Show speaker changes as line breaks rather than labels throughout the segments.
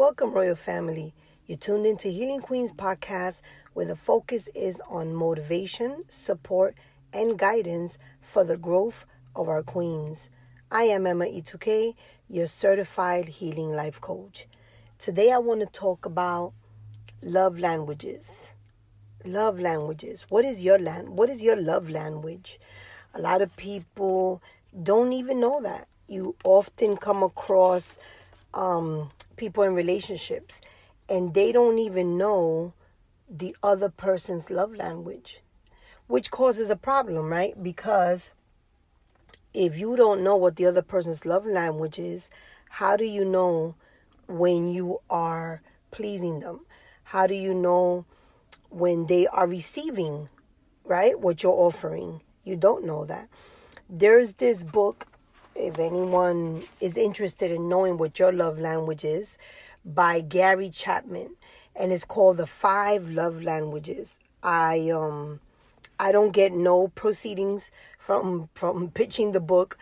Welcome, Royal Family. You're tuned into Healing Queens podcast, where the focus is on motivation, support, and guidance for the growth of our queens. I am Emma Ituke, your certified healing life coach. Today, I want to talk about love languages. Love languages. What is your land? What is your love language? A lot of people don't even know that. You often come across um, people in relationships and they don't even know the other person's love language, which causes a problem, right? Because if you don't know what the other person's love language is, how do you know when you are pleasing them? How do you know when they are receiving, right? What you're offering? You don't know that. There's this book if anyone is interested in knowing what your love language is, by Gary Chapman, and it's called The Five Love Languages. I um I don't get no proceedings from from pitching the book.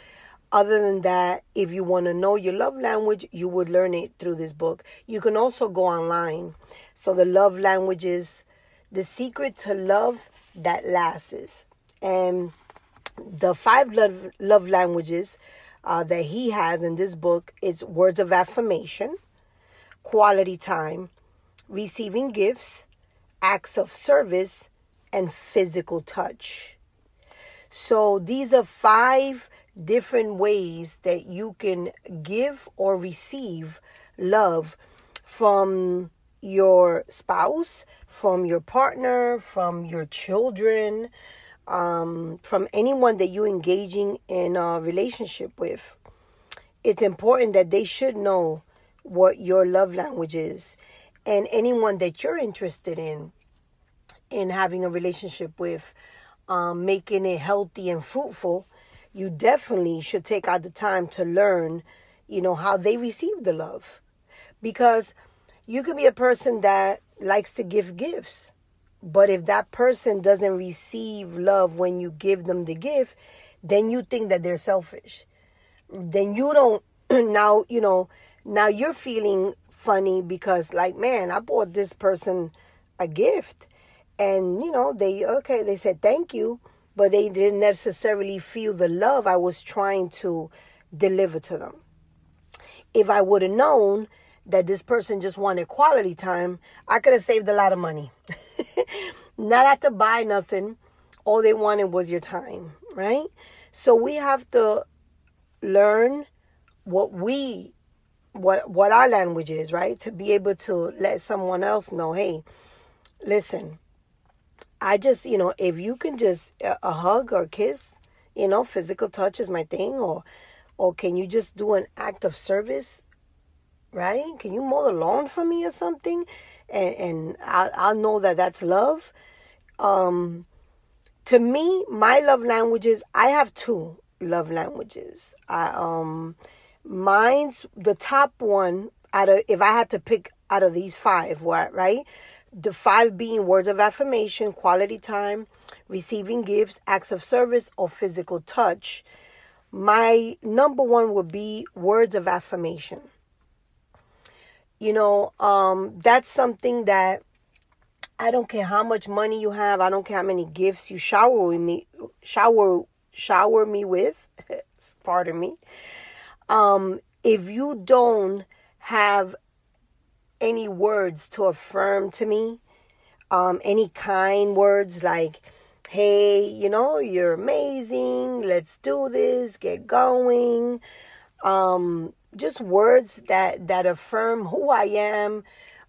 Other than that, if you want to know your love language, you would learn it through this book. You can also go online. So the love languages, the secret to love that lasts. And the five love, love languages uh, that he has in this book is words of affirmation, quality time, receiving gifts, acts of service, and physical touch. So these are five different ways that you can give or receive love from your spouse, from your partner, from your children, um, from anyone that you're engaging in a relationship with, it's important that they should know what your love language is. And anyone that you're interested in, in having a relationship with, um, making it healthy and fruitful, you definitely should take out the time to learn, you know, how they receive the love. Because you could be a person that likes to give gifts but if that person doesn't receive love when you give them the gift, then you think that they're selfish. Then you don't, now, you know, now you're feeling funny because, like, man, I bought this person a gift. And, you know, they, okay, they said thank you, but they didn't necessarily feel the love I was trying to deliver to them. If I would have known that this person just wanted quality time, I could have saved a lot of money. Not have to buy nothing. All they wanted was your time, right? So we have to learn what we what what our language is, right? To be able to let someone else know, hey, listen, I just, you know, if you can just a, a hug or kiss, you know, physical touch is my thing or or can you just do an act of service right? Can you mow the lawn for me or something? And, and I'll, I'll know that that's love. Um, to me, my love languages, I have two love languages. I, um, mine's the top one out of, if I had to pick out of these five, what, right? The five being words of affirmation, quality time, receiving gifts, acts of service, or physical touch. My number one would be words of affirmation you know um, that's something that i don't care how much money you have i don't care how many gifts you shower me shower shower me with pardon me um, if you don't have any words to affirm to me um, any kind words like hey you know you're amazing let's do this get going um, just words that that affirm who I am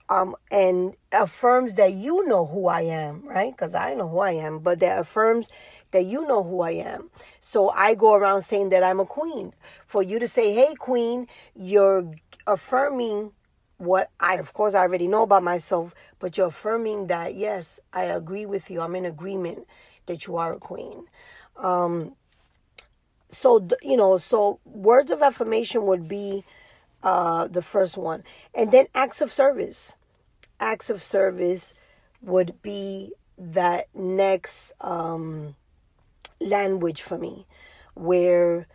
um, and affirms that you know who I am, right? Because I know who I am, but that affirms that you know who I am. So I go around saying that I'm a queen. For you to say, hey, queen, you're affirming what I, of course, I already know about myself, but you're affirming that, yes, I agree with you. I'm in agreement that you are a queen. Um, so you know so words of affirmation would be uh, the first one. And then acts of service. Acts of service would be that next um, language for me where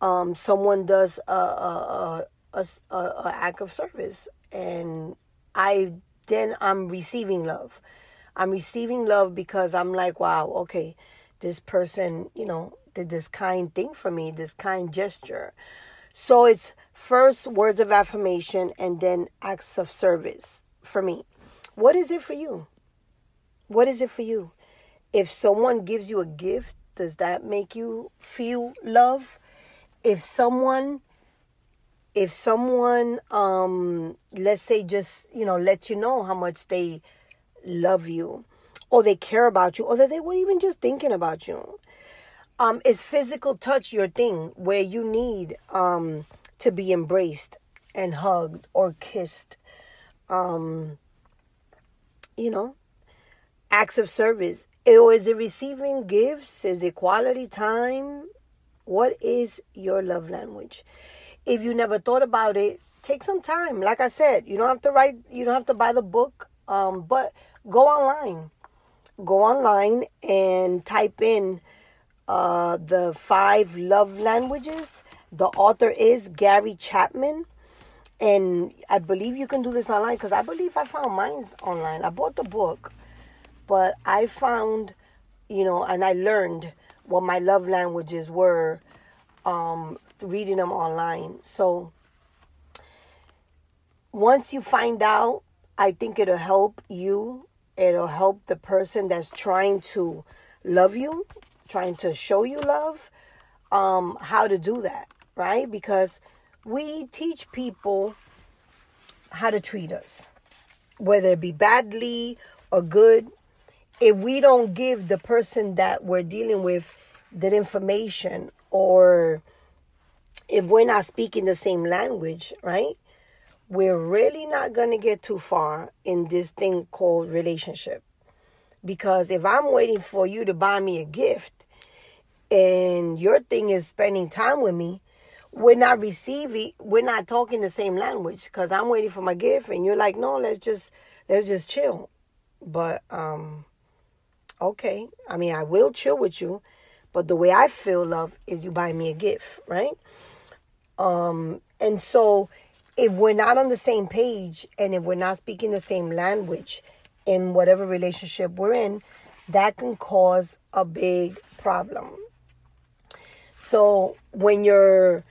um, someone does a, a, a, a, a act of service. And I then I'm receiving love. I'm receiving love because I'm like, wow, okay, this person, you know, did this kind thing for me, this kind gesture. So it's first words of affirmation and then acts of service for me. What is it for you? What is it for you? If someone gives you a gift, does that make you feel love? If someone if someone um let's say just, you know, lets you know how much they love you or they care about you or that they were even just thinking about you. Um is physical touch your thing where you need um to be embraced and hugged or kissed? Um you know, acts of service. Or is it receiving gifts? Is it quality time? What is your love language? If you never thought about it, take some time. Like I said, you don't have to write, you don't have to buy the book, um, but go online. Go online and type in uh, the five love languages. The author is Gary Chapman. And I believe you can do this online because I believe I found mine's online. I bought the book but I found, you know, and I learned what my love languages were um, reading them online. So once you find out, I think it'll help you. It'll help the person that's trying to love you, trying to show you love, um, how to do that, right? Because we teach people how to treat us, whether it be badly or good if we don't give the person that we're dealing with that information or if we're not speaking the same language, right? We're really not going to get too far in this thing called relationship. Because if I'm waiting for you to buy me a gift and your thing is spending time with me, we're not receiving, we're not talking the same language because I'm waiting for my gift and you're like, no, let's just, let's just chill. But, um, okay, I mean, I will chill with you, but the way I feel love is you buy me a gift, right? Um, and so if we're not on the same page and if we're not speaking the same language in whatever relationship we're in, that can cause a big problem. So when you're,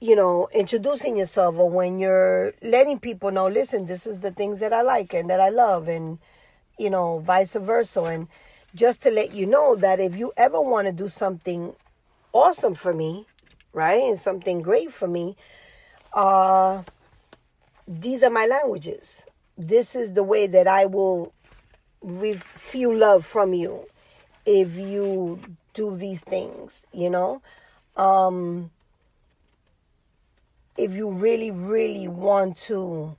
you know, introducing yourself or when you're letting people know, listen, this is the things that I like and that I love and, you know, vice versa. And just to let you know that if you ever want to do something awesome for me, right, and something great for me, uh, these are my languages. This is the way that I will feel love from you if you do these things, you know. Um, if you really, really want to,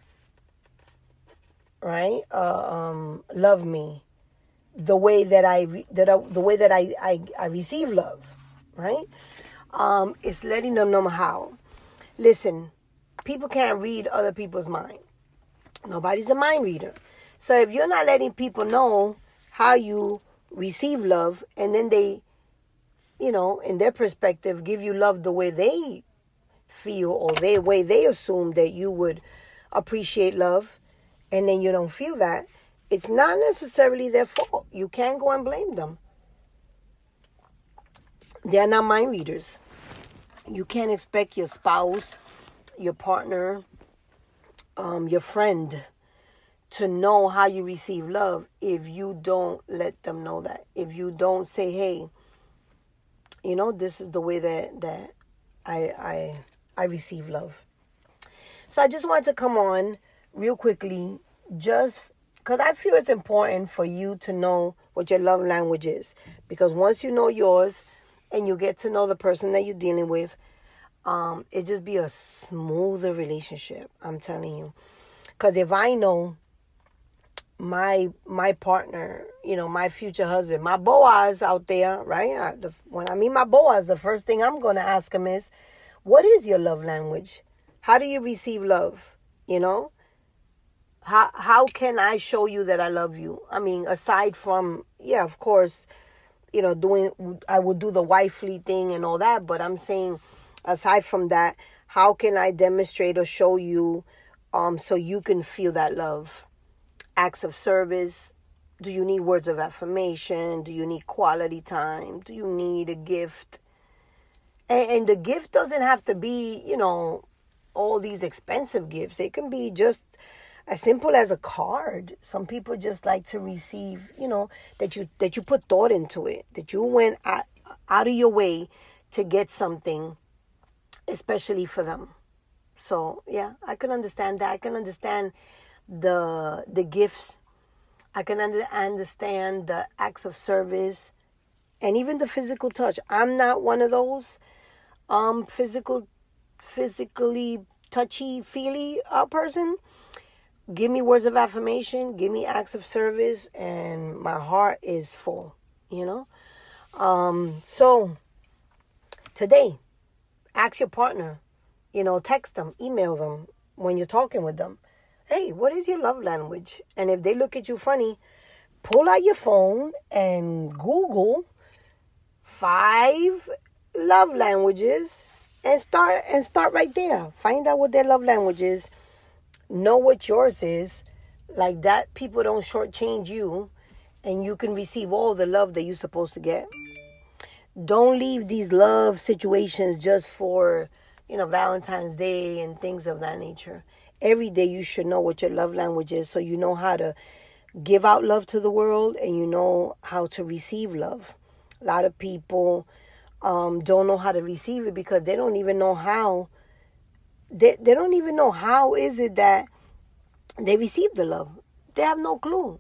right, uh, um, love me, the way that I that I, the way that I, I I receive love, right? Um, it's letting them know how. Listen, people can't read other people's mind. Nobody's a mind reader. So if you're not letting people know how you receive love, and then they, you know, in their perspective, give you love the way they feel or the way they assume that you would appreciate love, and then you don't feel that it's not necessarily their fault. You can't go and blame them. They're not mind readers. You can't expect your spouse, your partner, um, your friend to know how you receive love if you don't let them know that. If you don't say, hey, you know, this is the way that, that I, I, I receive love. So I just wanted to come on real quickly just because I feel it's important for you to know what your love language is. Because once you know yours and you get to know the person that you're dealing with, um, it just be a smoother relationship. I'm telling you. Because if I know my my partner, you know, my future husband, my Boaz out there, right? I, the, when I meet my Boaz, the first thing I'm to ask him is, "What is your love language? How do you receive love?" You know, how how can I show you that I love you? I mean, aside from yeah, of course, you know, doing I would do the wifely thing and all that, but I'm saying aside from that, how can I demonstrate or show you um, so you can feel that love. Acts of service. Do you need words of affirmation? Do you need quality time? Do you need a gift? And, and the gift doesn't have to be, you know, all these expensive gifts. It can be just as simple as a card. Some people just like to receive, you know, that you that you put thought into it, that you went out, out of your way to get something especially for them. So, yeah, I can understand that. I can understand the the gifts. I can under, understand the acts of service and even the physical touch. I'm not one of those um physical physically touchy feely uh, person give me words of affirmation give me acts of service and my heart is full you know um so today ask your partner you know text them email them when you're talking with them hey what is your love language and if they look at you funny pull out your phone and google five love languages and start and start right there. Find out what their love language is. Know what yours is. Like that, people don't shortchange you, and you can receive all the love that you're supposed to get. Don't leave these love situations just for you know Valentine's Day and things of that nature. Every day you should know what your love language is, so you know how to give out love to the world and you know how to receive love. A lot of people um, don't know how to receive it because they don't even know how they, they don't even know how is it that they receive the love they have no clue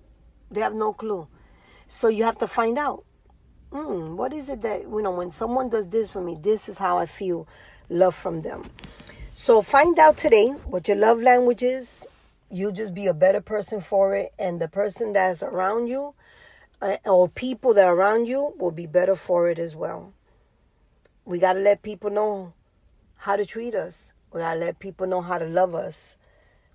they have no clue so you have to find out mm, what is it that you know when someone does this for me this is how i feel love from them so find out today what your love language is you'll just be a better person for it and the person that's around you uh, or people that are around you will be better for it as well we got to let people know how to treat us. We got to let people know how to love us.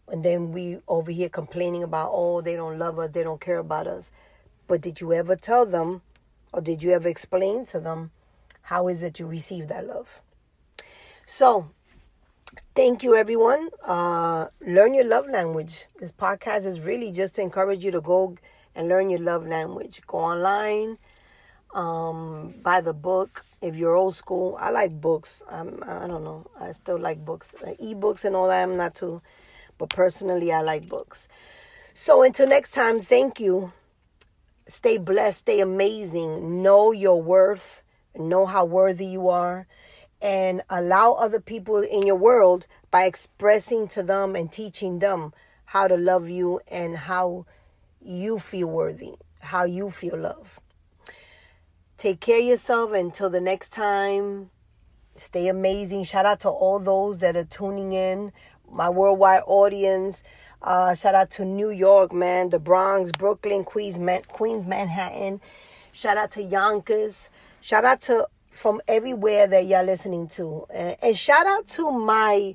And then we over here complaining about, oh, they don't love us, they don't care about us. But did you ever tell them or did you ever explain to them how is it you receive that love? So, thank you, everyone. Uh, learn your love language. This podcast is really just to encourage you to go and learn your love language. Go online, um, buy the book if you're old school, I like books. I'm, I don't know. I still like books. Like e-books and all that, I'm not too. But personally, I like books. So until next time, thank you. Stay blessed. Stay amazing. Know your worth. Know how worthy you are. And allow other people in your world by expressing to them and teaching them how to love you and how you feel worthy, how you feel love. Take care of yourself until the next time. Stay amazing. Shout out to all those that are tuning in, my worldwide audience. Uh, shout out to New York, man, the Bronx, Brooklyn, Queens, Man- Queens, Manhattan. Shout out to Yonkers. Shout out to from everywhere that y'all listening to, and, and shout out to my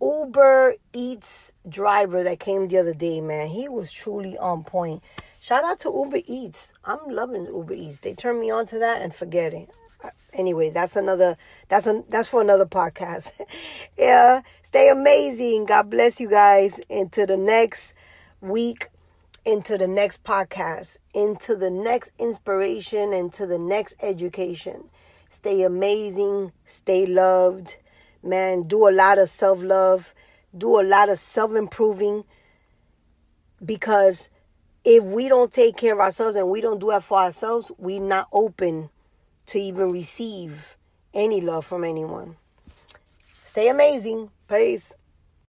Uber Eats driver that came the other day, man. He was truly on point. Shout out to Uber Eats. I'm loving Uber Eats. They turned me on to that and forget it. Anyway, that's another that's a that's for another podcast. yeah, stay amazing. God bless you guys into the next week, into the next podcast, into the next inspiration, into the next education. Stay amazing, stay loved. Man, do a lot of self-love, do a lot of self-improving because if we don't take care of ourselves and we don't do it for ourselves, we're not open to even receive any love from anyone. Stay amazing. Peace.